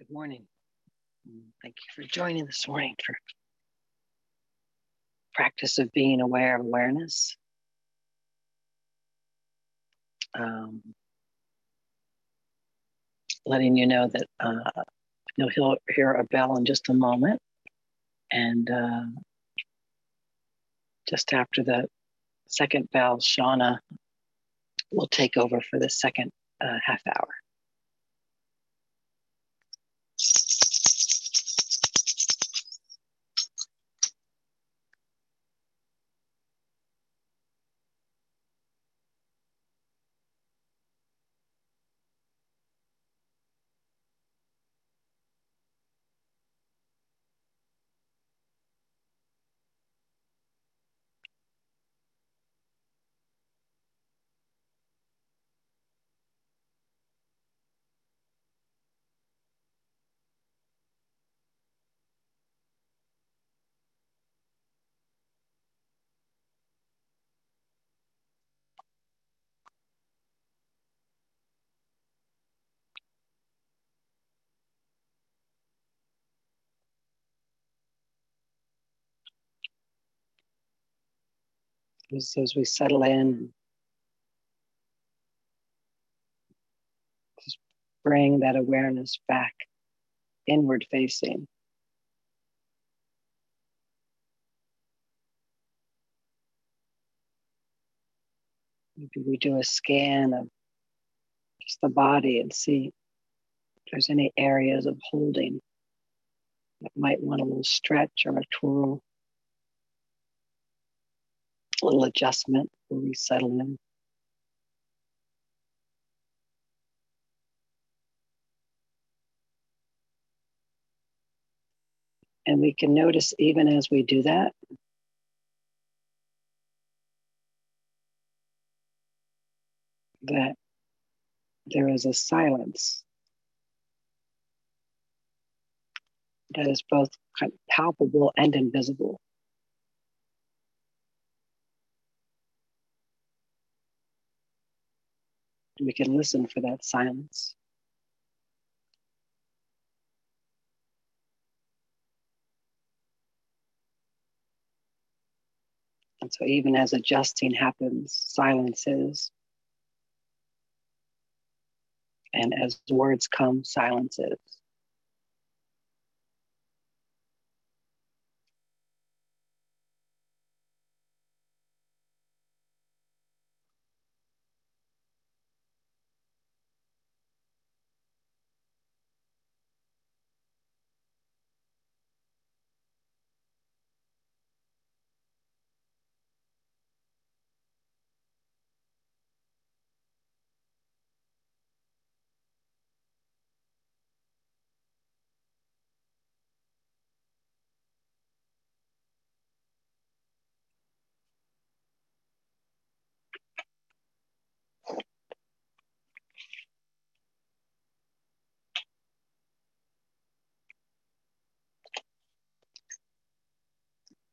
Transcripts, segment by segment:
Good morning. Thank you for joining this morning for practice of being aware of awareness. Um, letting you know that uh, you'll hear a bell in just a moment. And uh, just after the second bell, Shauna will take over for the second uh, half hour. As, as we settle in, just bring that awareness back inward facing. Maybe we do a scan of just the body and see if there's any areas of holding that might want a little stretch or a twirl. A little adjustment where we settle in. And we can notice even as we do that, that there is a silence that is both palpable and invisible. We can listen for that silence. And so, even as adjusting happens, silence is. And as words come, silence is.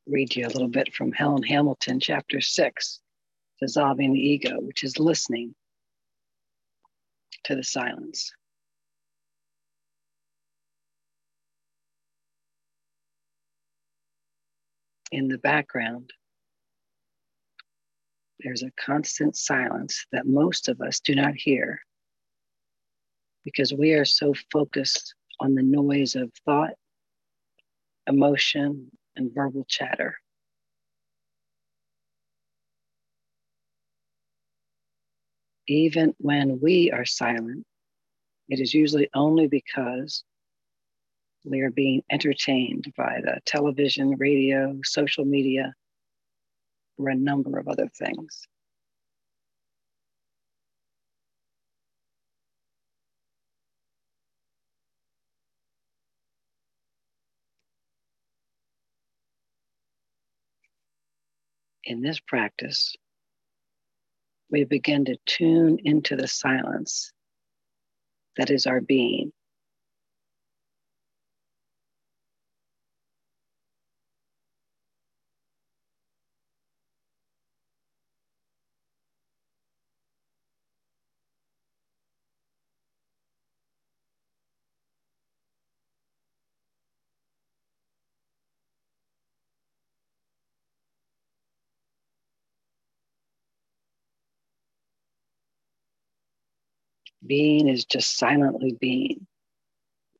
Read you a little bit from Helen Hamilton, chapter six, Dissolving the Ego, which is listening to the silence. In the background, there's a constant silence that most of us do not hear because we are so focused on the noise of thought, emotion, and verbal chatter. Even when we are silent, it is usually only because we are being entertained by the television, radio, social media, or a number of other things. In this practice, we begin to tune into the silence that is our being. Being is just silently being,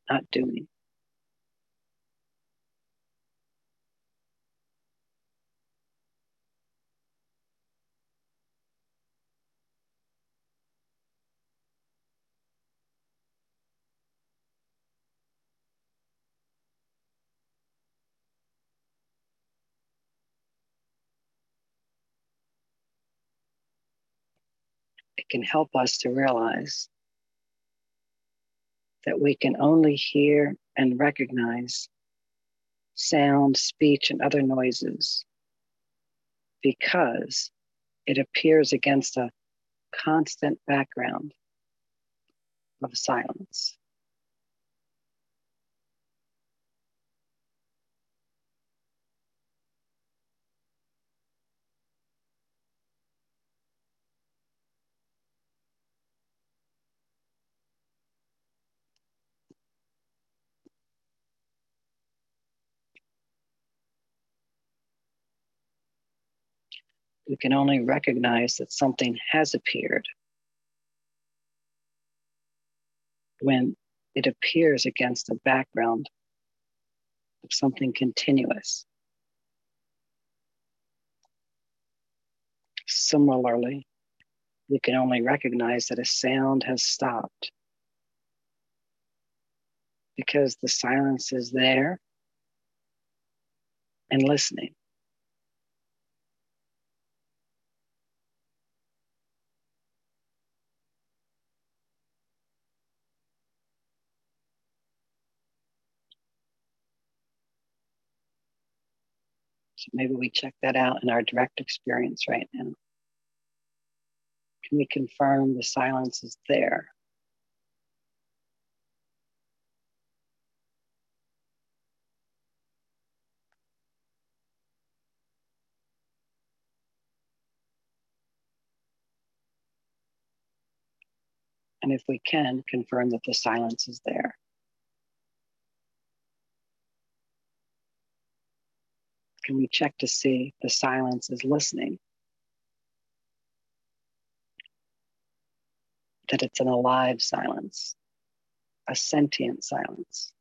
not doing. It can help us to realize that we can only hear and recognize sound, speech, and other noises because it appears against a constant background of silence. We can only recognize that something has appeared when it appears against the background of something continuous. Similarly, we can only recognize that a sound has stopped because the silence is there and listening. Maybe we check that out in our direct experience right now. Can we confirm the silence is there? And if we can, confirm that the silence is there. Can we check to see the silence is listening? That it's an alive silence, a sentient silence.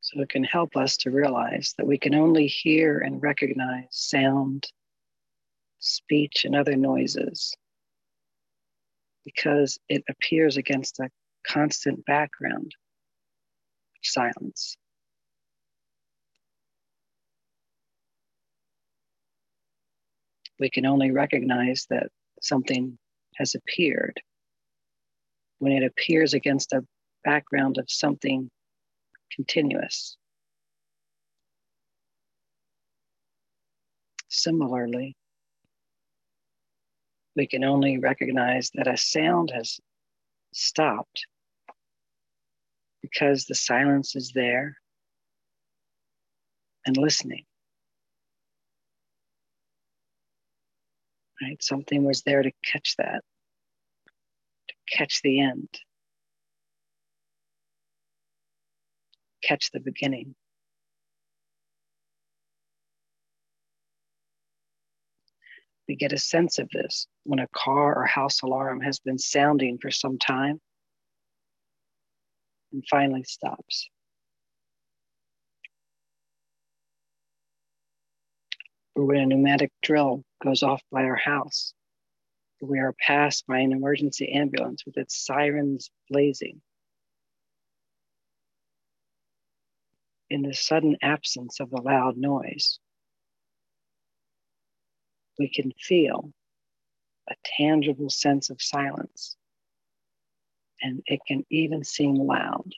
So it can help us to realize that we can only hear and recognize sound, speech, and other noises because it appears against a constant background of silence. We can only recognize that something has appeared when it appears against a background of something continuous. Similarly, we can only recognize that a sound has stopped because the silence is there and listening. Right? Something was there to catch that, to catch the end, catch the beginning. We get a sense of this when a car or house alarm has been sounding for some time and finally stops. Or when a pneumatic drill goes off by our house, we are passed by an emergency ambulance with its sirens blazing. In the sudden absence of the loud noise, we can feel a tangible sense of silence. And it can even seem loud.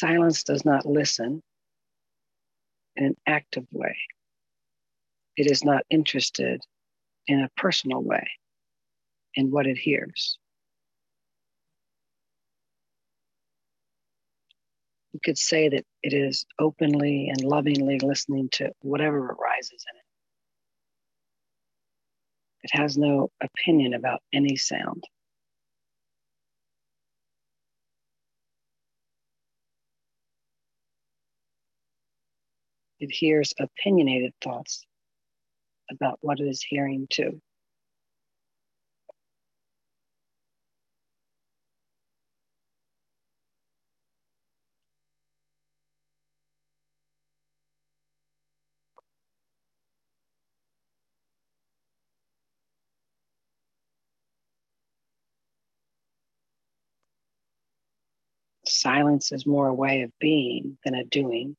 Silence does not listen in an active way. It is not interested in a personal way in what it hears. You could say that it is openly and lovingly listening to whatever arises in it. It has no opinion about any sound. It hears opinionated thoughts about what it is hearing too. Silence is more a way of being than a doing.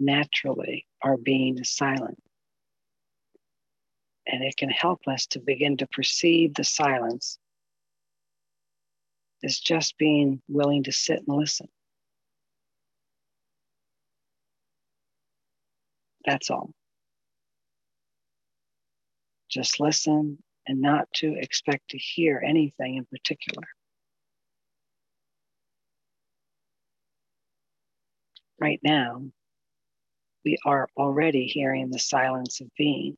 Naturally, our being is silent. And it can help us to begin to perceive the silence as just being willing to sit and listen. That's all. Just listen and not to expect to hear anything in particular. right now, we are already hearing the silence of being.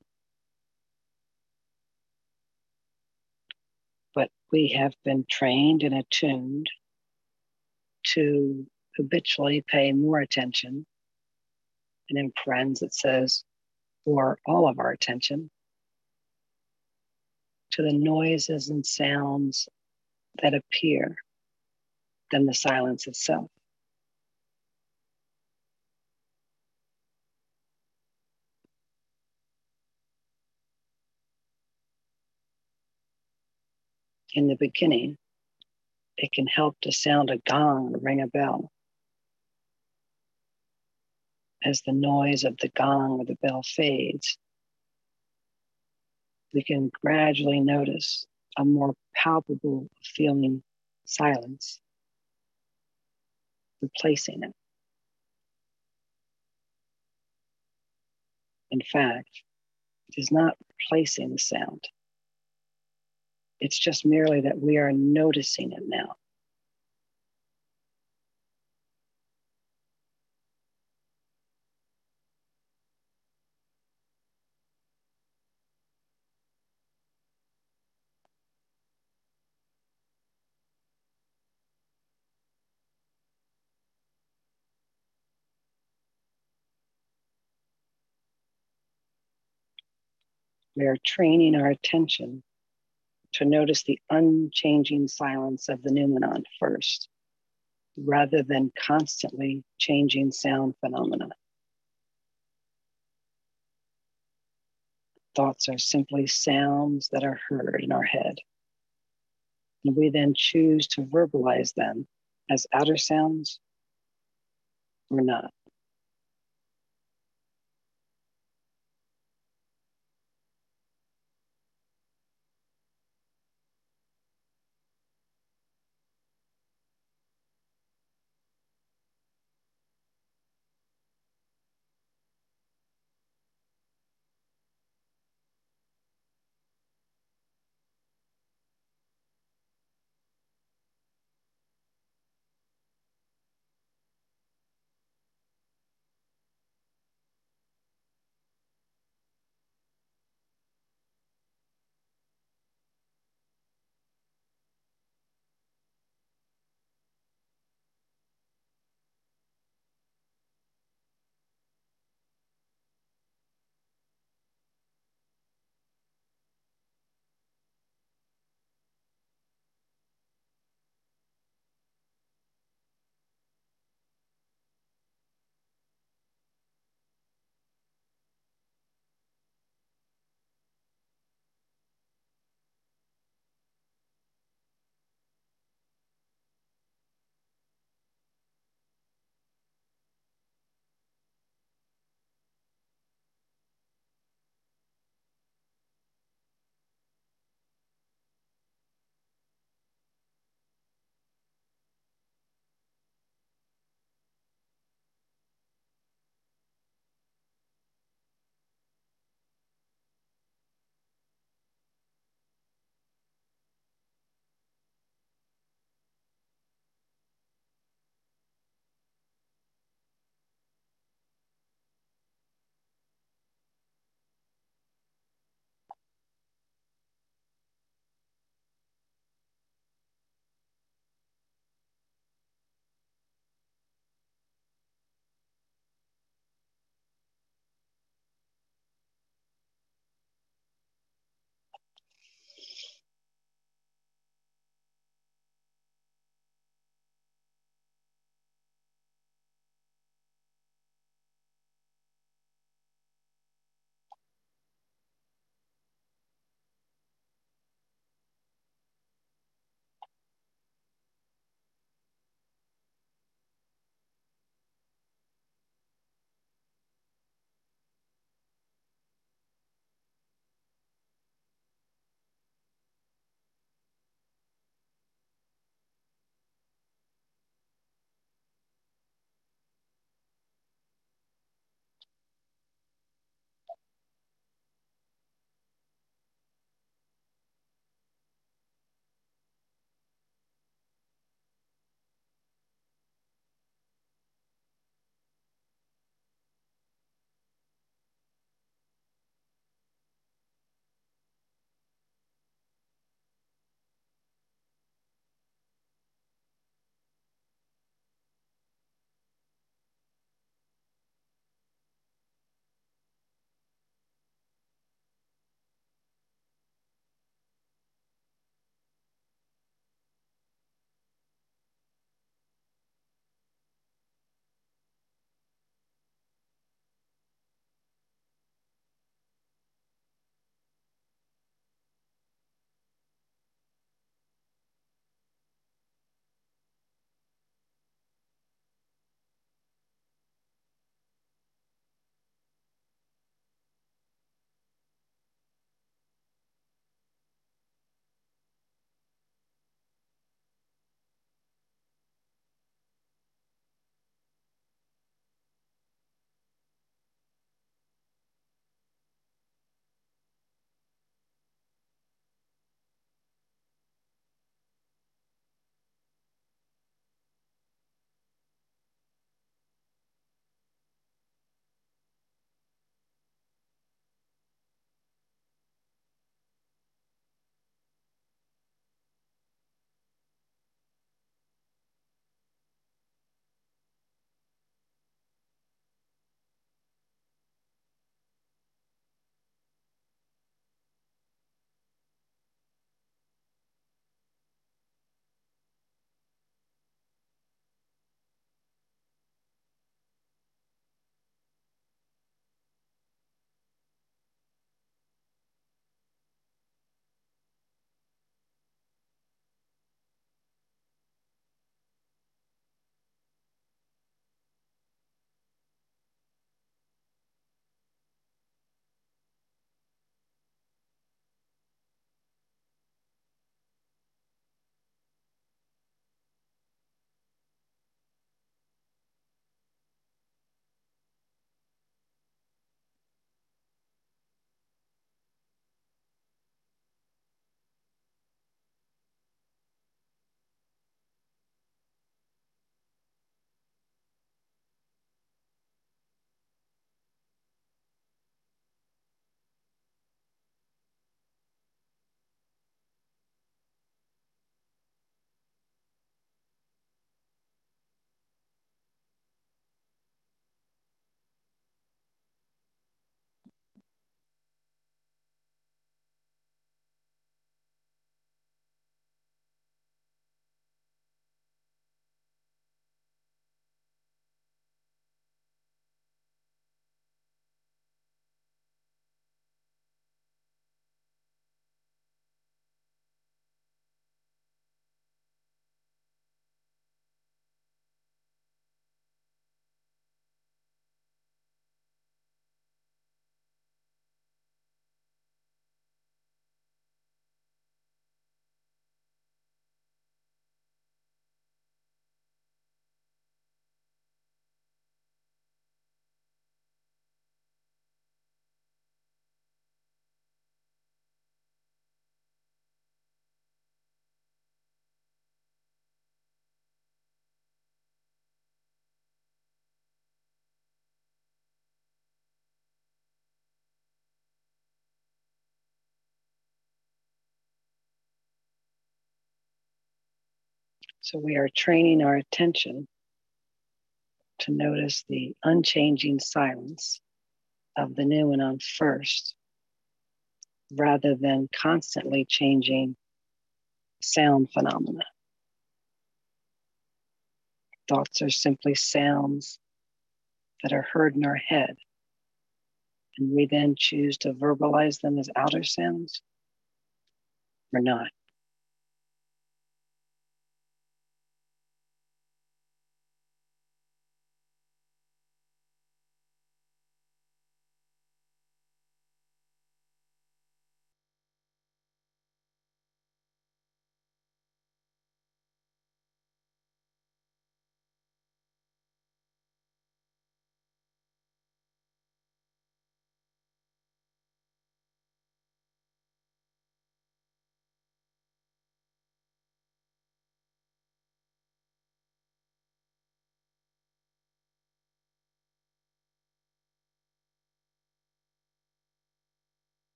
But we have been trained and attuned to habitually pay more attention. And in Friends, it says, for all of our attention to the noises and sounds that appear than the silence itself. In the beginning, it can help to sound a gong ring a bell. As the noise of the gong or the bell fades, we can gradually notice a more palpable feeling silence, replacing it. In fact, it is not replacing the sound. It's just merely that we are noticing it now. We are training our attention to notice the unchanging silence of the noumenon first, rather than constantly changing sound phenomena. Thoughts are simply sounds that are heard in our head. And we then choose to verbalize them as outer sounds or not. So we are training our attention to notice the unchanging silence of the noumenon first, rather than constantly changing sound phenomena. Thoughts are simply sounds that are heard in our head. And we then choose to verbalize them as outer sounds or not.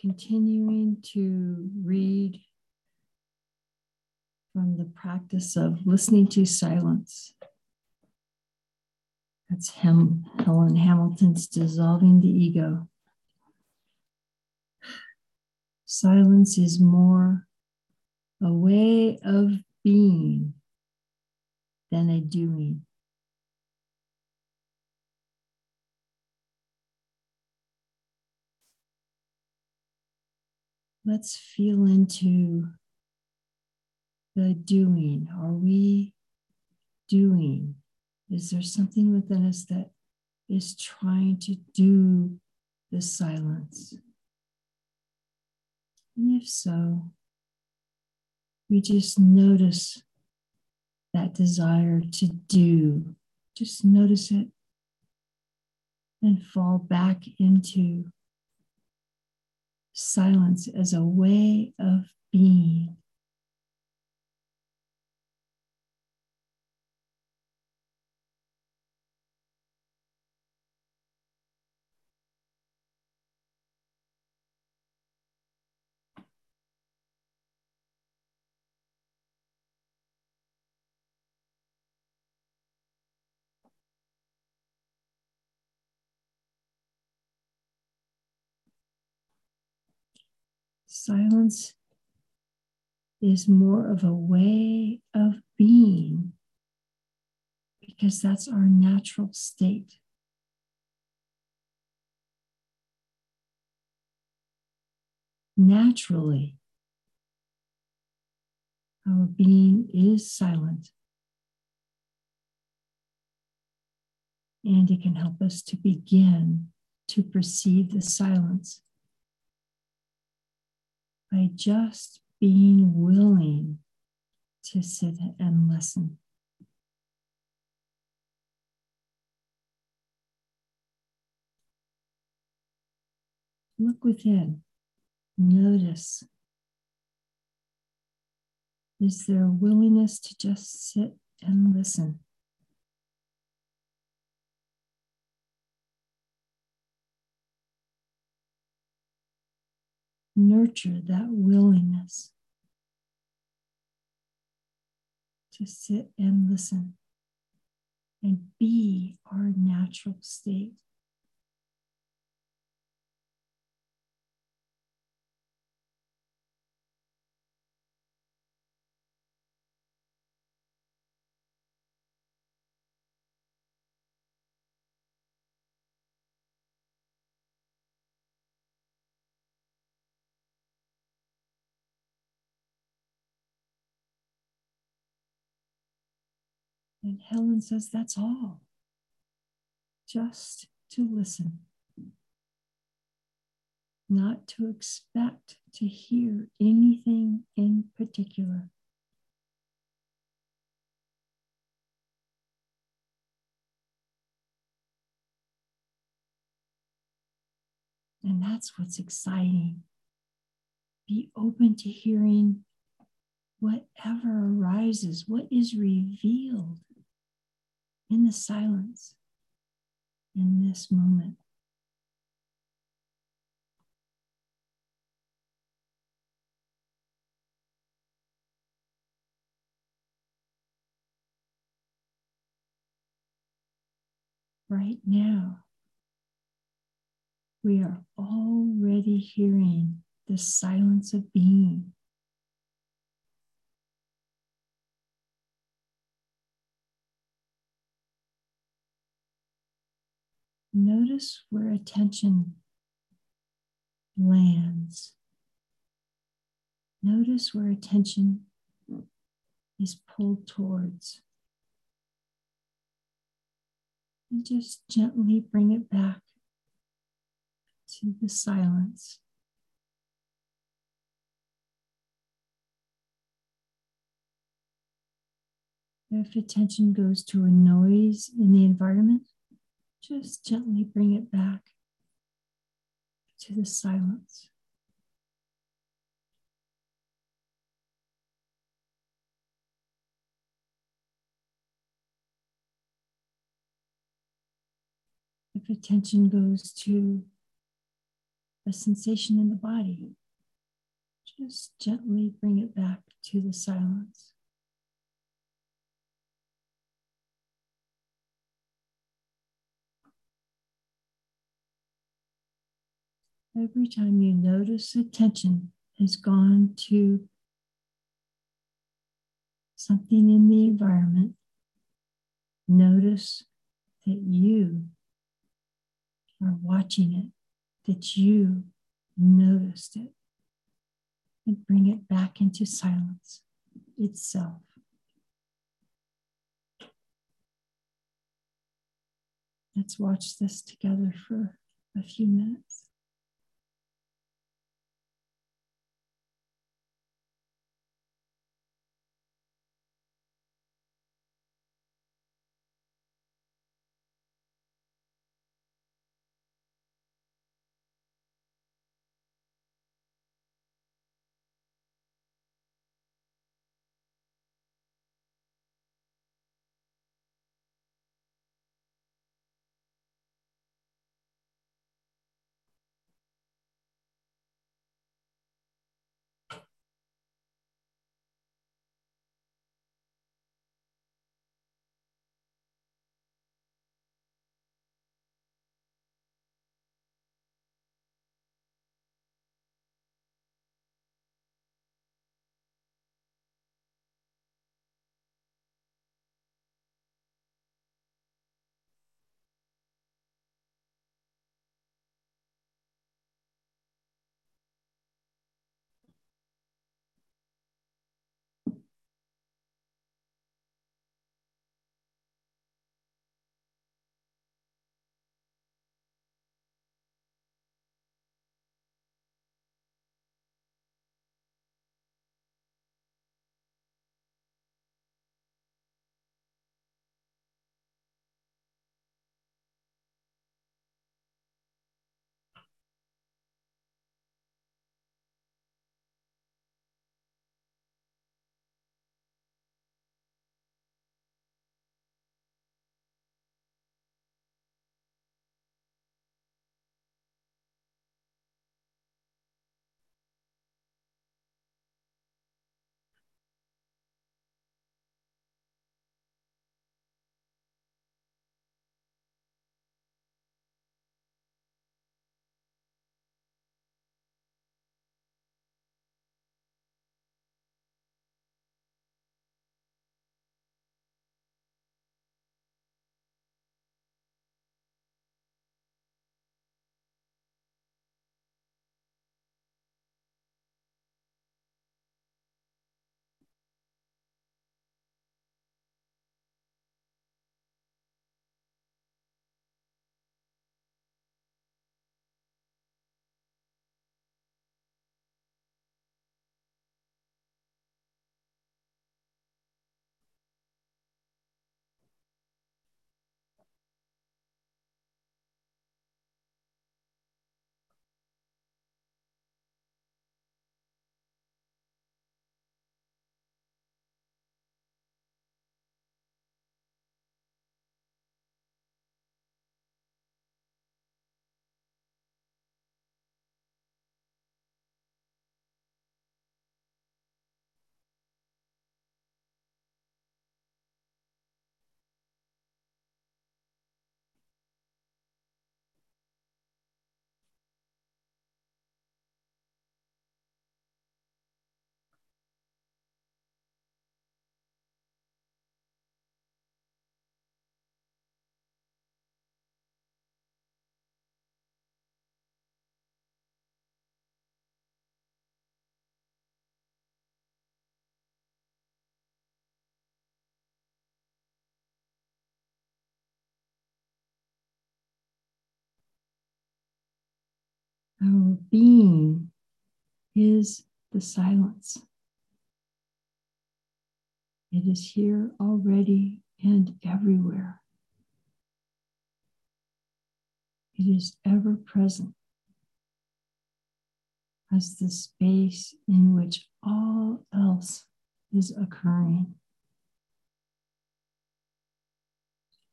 Continuing to read from the practice of listening to silence. That's Hem- Helen Hamilton's Dissolving the Ego. Silence is more a way of being than a doing. Let's feel into the doing. Are we doing? Is there something within us that is trying to do the silence? And if so, we just notice that desire to do. Just notice it and fall back into silence as a way of being. Silence is more of a way of being because that's our natural state. Naturally, our being is silent. And it can help us to begin to perceive the silence by just being willing to sit and listen. Look within, notice. Is there a willingness to just sit and listen? Nurture that willingness to sit and listen and be our natural state. And Helen says, That's all. Just to listen, not to expect to hear anything in particular. And that's what's exciting. Be open to hearing whatever arises, what is revealed in the silence in this moment. Right now, we are already hearing the silence of being. Notice where attention lands. Notice where attention is pulled towards. And just gently bring it back to the silence. If attention goes to a noise in the environment, just gently bring it back to the silence. If attention goes to a sensation in the body, just gently bring it back to the silence. Every time you notice attention has gone to something in the environment, notice that you are watching it, that you noticed it, and bring it back into silence itself. Let's watch this together for a few minutes. Our being is the silence. It is here already and everywhere. It is ever present as the space in which all else is occurring.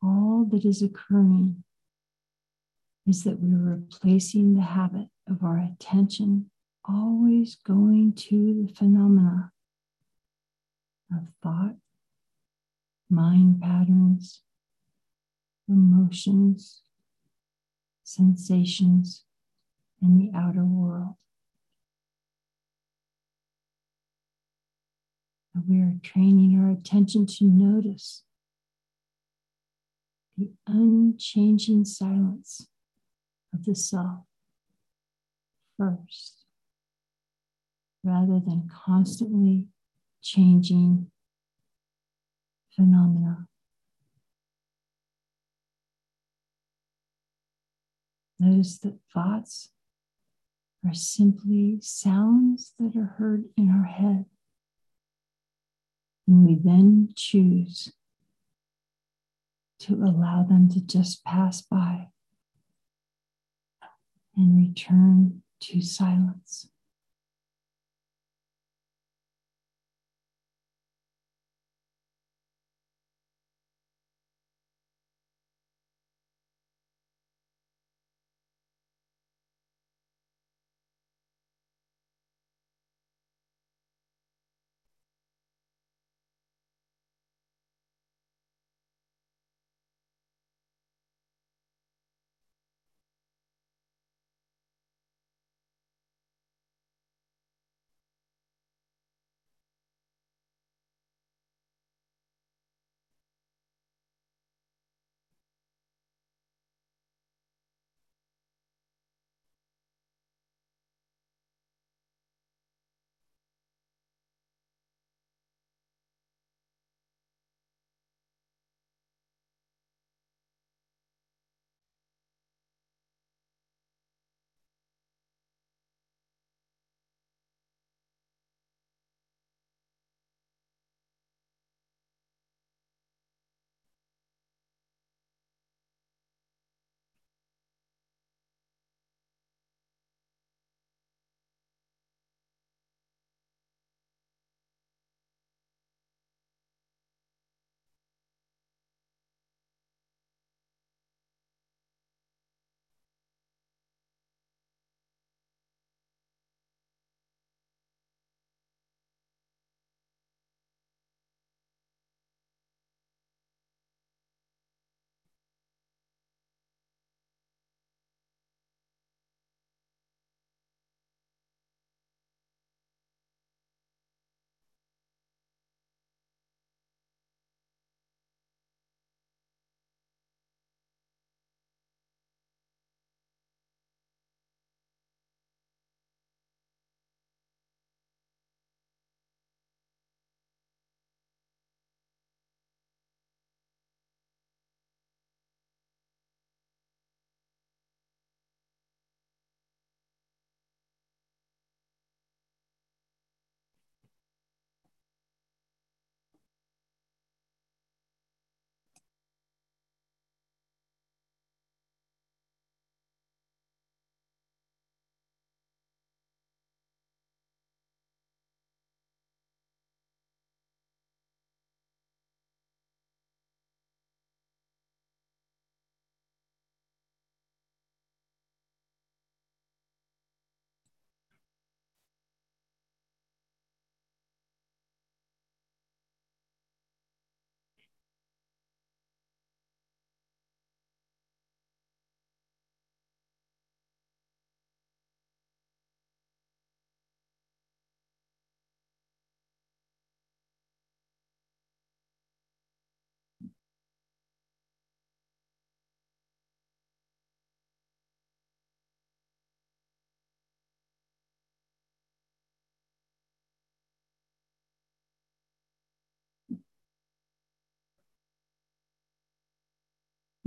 All that is occurring is that we're replacing the habit of our attention always going to the phenomena of thought, mind patterns, emotions, sensations, and the outer world. we are training our attention to notice the unchanging silence of the self first, rather than constantly changing phenomena. Notice that thoughts are simply sounds that are heard in our head. And we then choose to allow them to just pass by and return to silence.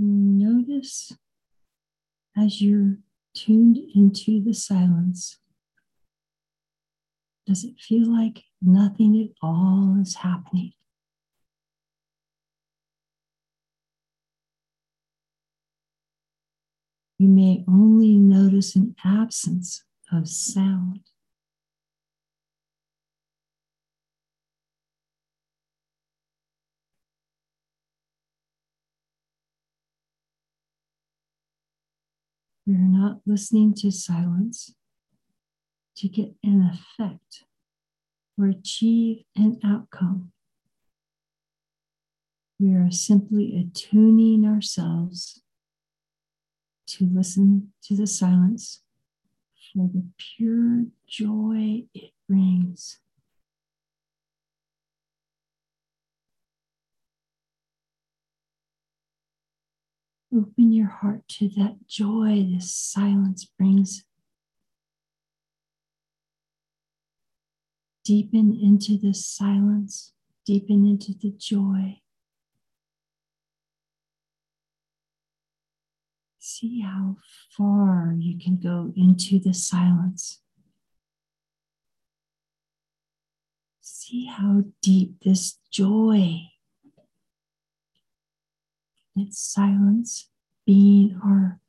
Notice as you're tuned into the silence, does it feel like nothing at all is happening? You may only notice an absence of sound. We are not listening to silence to get an effect or achieve an outcome. We are simply attuning ourselves to listen to the silence for the pure joy it brings. Open your heart to that joy this silence brings. Deepen into this silence, deepen into the joy. See how far you can go into the silence. See how deep this joy that silence, being our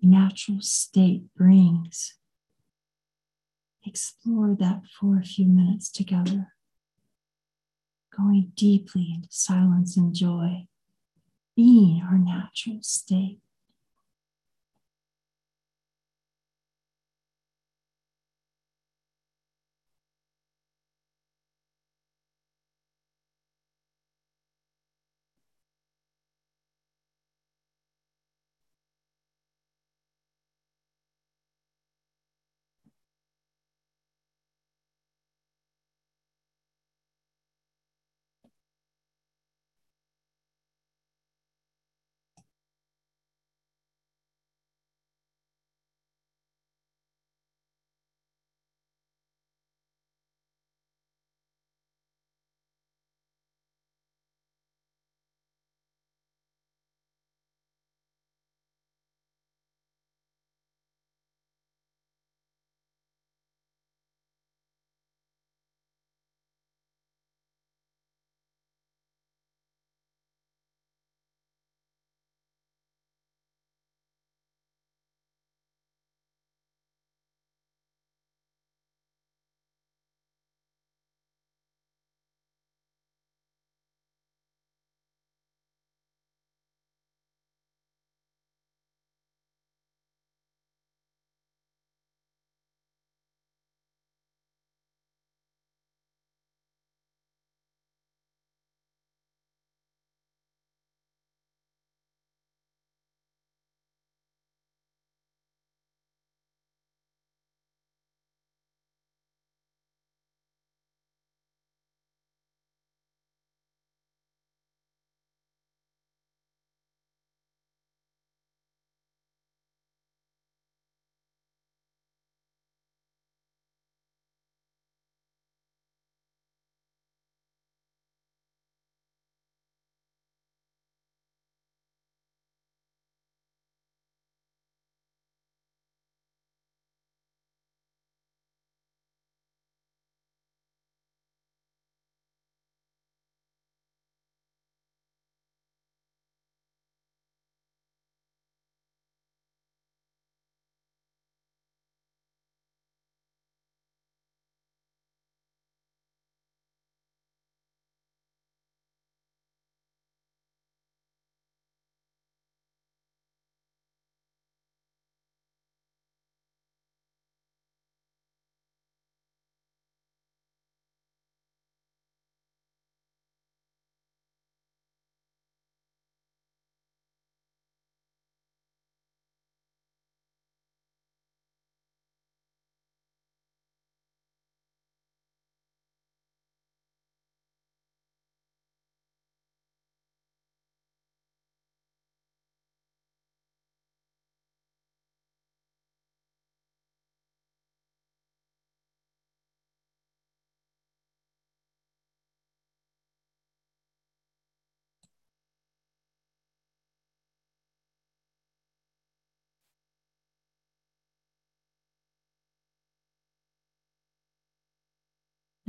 natural state, brings. Explore that for a few minutes together, going deeply into silence and joy, being our natural state.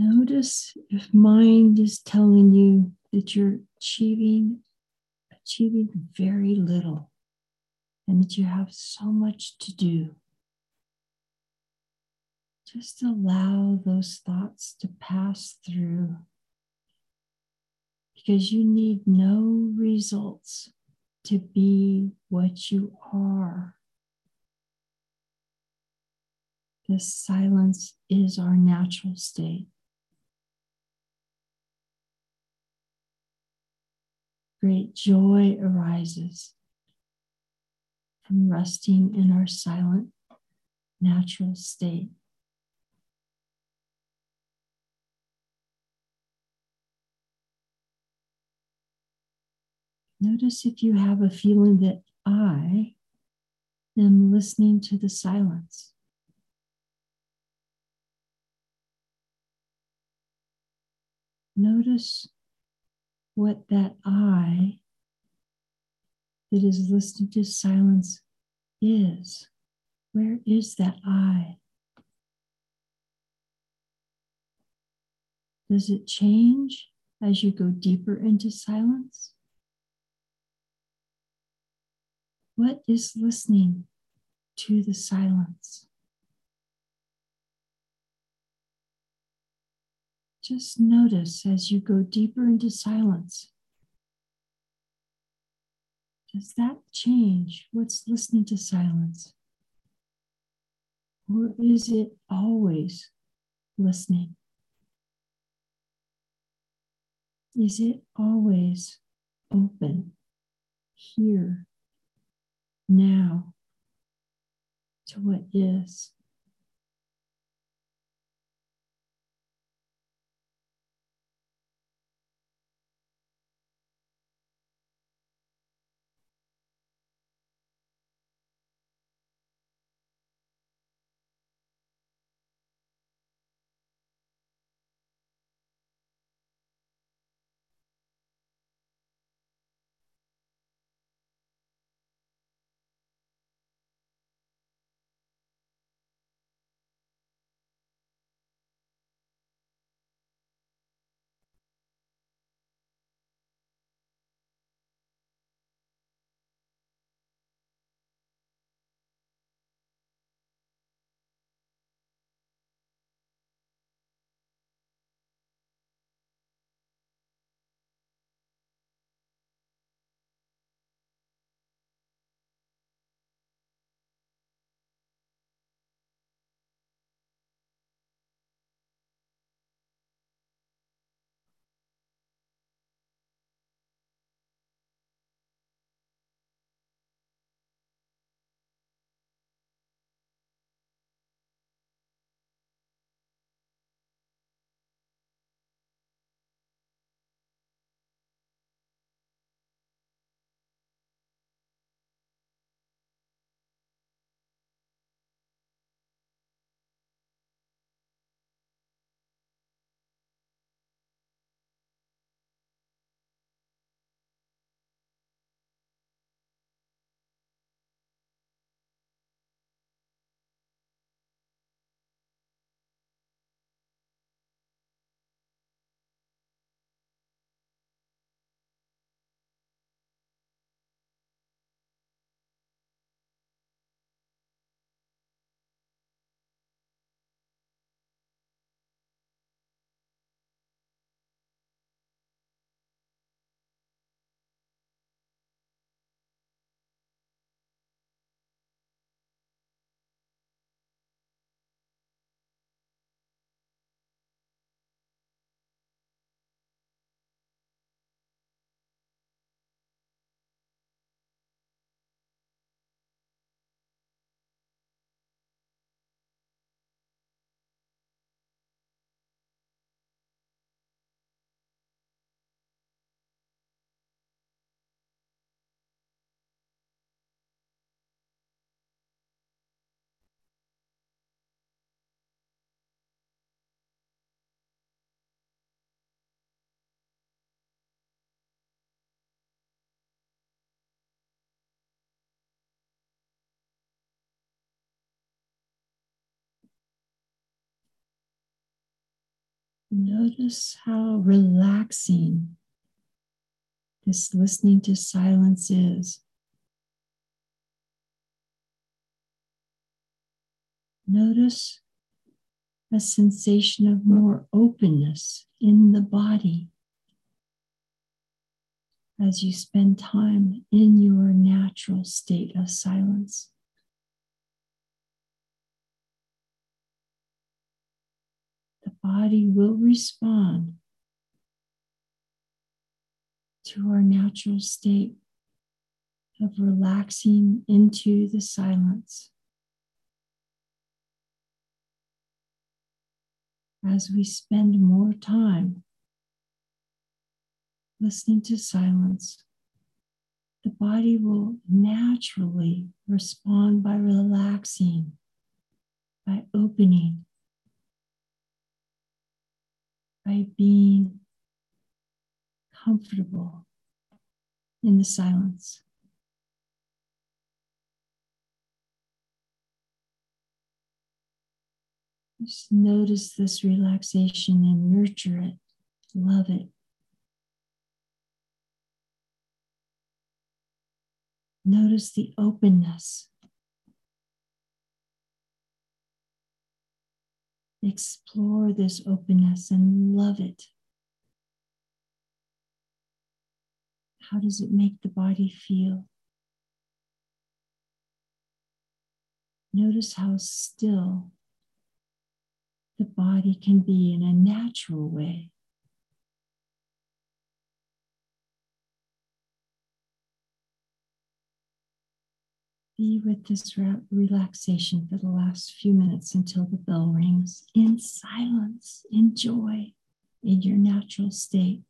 Notice if mind is telling you that you're achieving achieving very little and that you have so much to do. Just allow those thoughts to pass through because you need no results to be what you are. This silence is our natural state. Great joy arises from resting in our silent, natural state. Notice if you have a feeling that I am listening to the silence. Notice what that I that is listening to silence is. Where is that I? Does it change as you go deeper into silence? What is listening to the silence? Just notice as you go deeper into silence. Does that change what's listening to silence? Or is it always listening? Is it always open here, now, to what is? Notice how relaxing this listening to silence is. Notice a sensation of more openness in the body as you spend time in your natural state of silence. Body will respond to our natural state of relaxing into the silence. As we spend more time listening to silence, the body will naturally respond by relaxing, by opening, by being comfortable in the silence. Just notice this relaxation and nurture it, love it. Notice the openness. Explore this openness and love it. How does it make the body feel? Notice how still the body can be in a natural way. Be with this relaxation for the last few minutes until the bell rings in silence, in joy, in your natural state.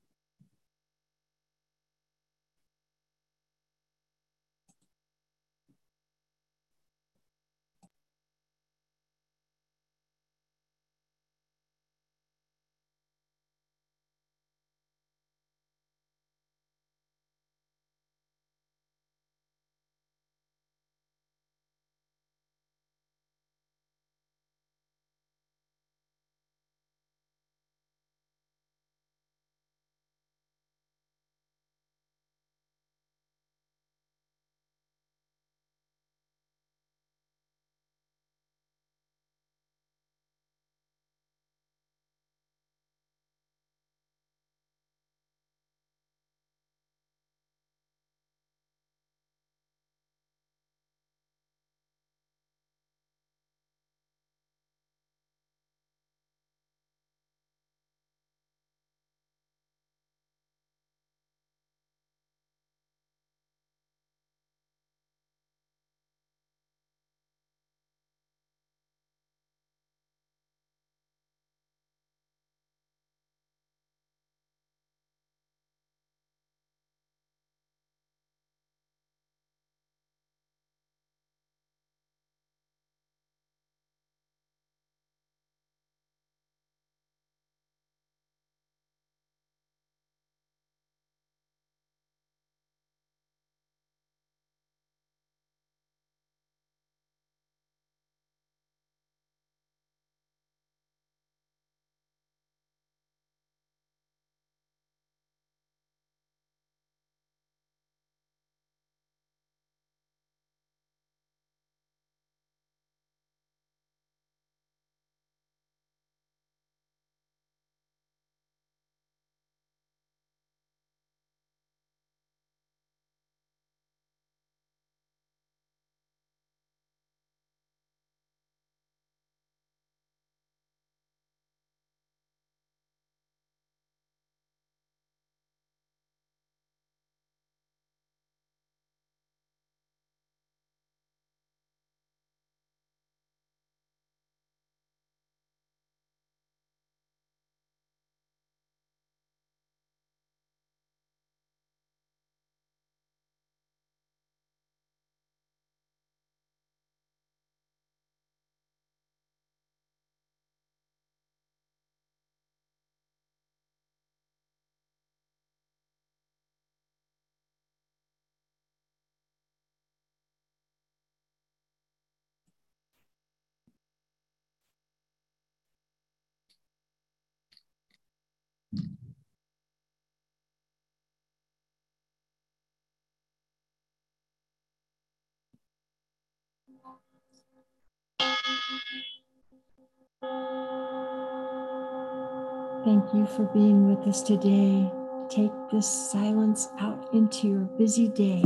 Thank you for being with us today. Take this silence out into your busy day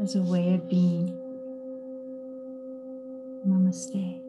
as a way of being. Namaste.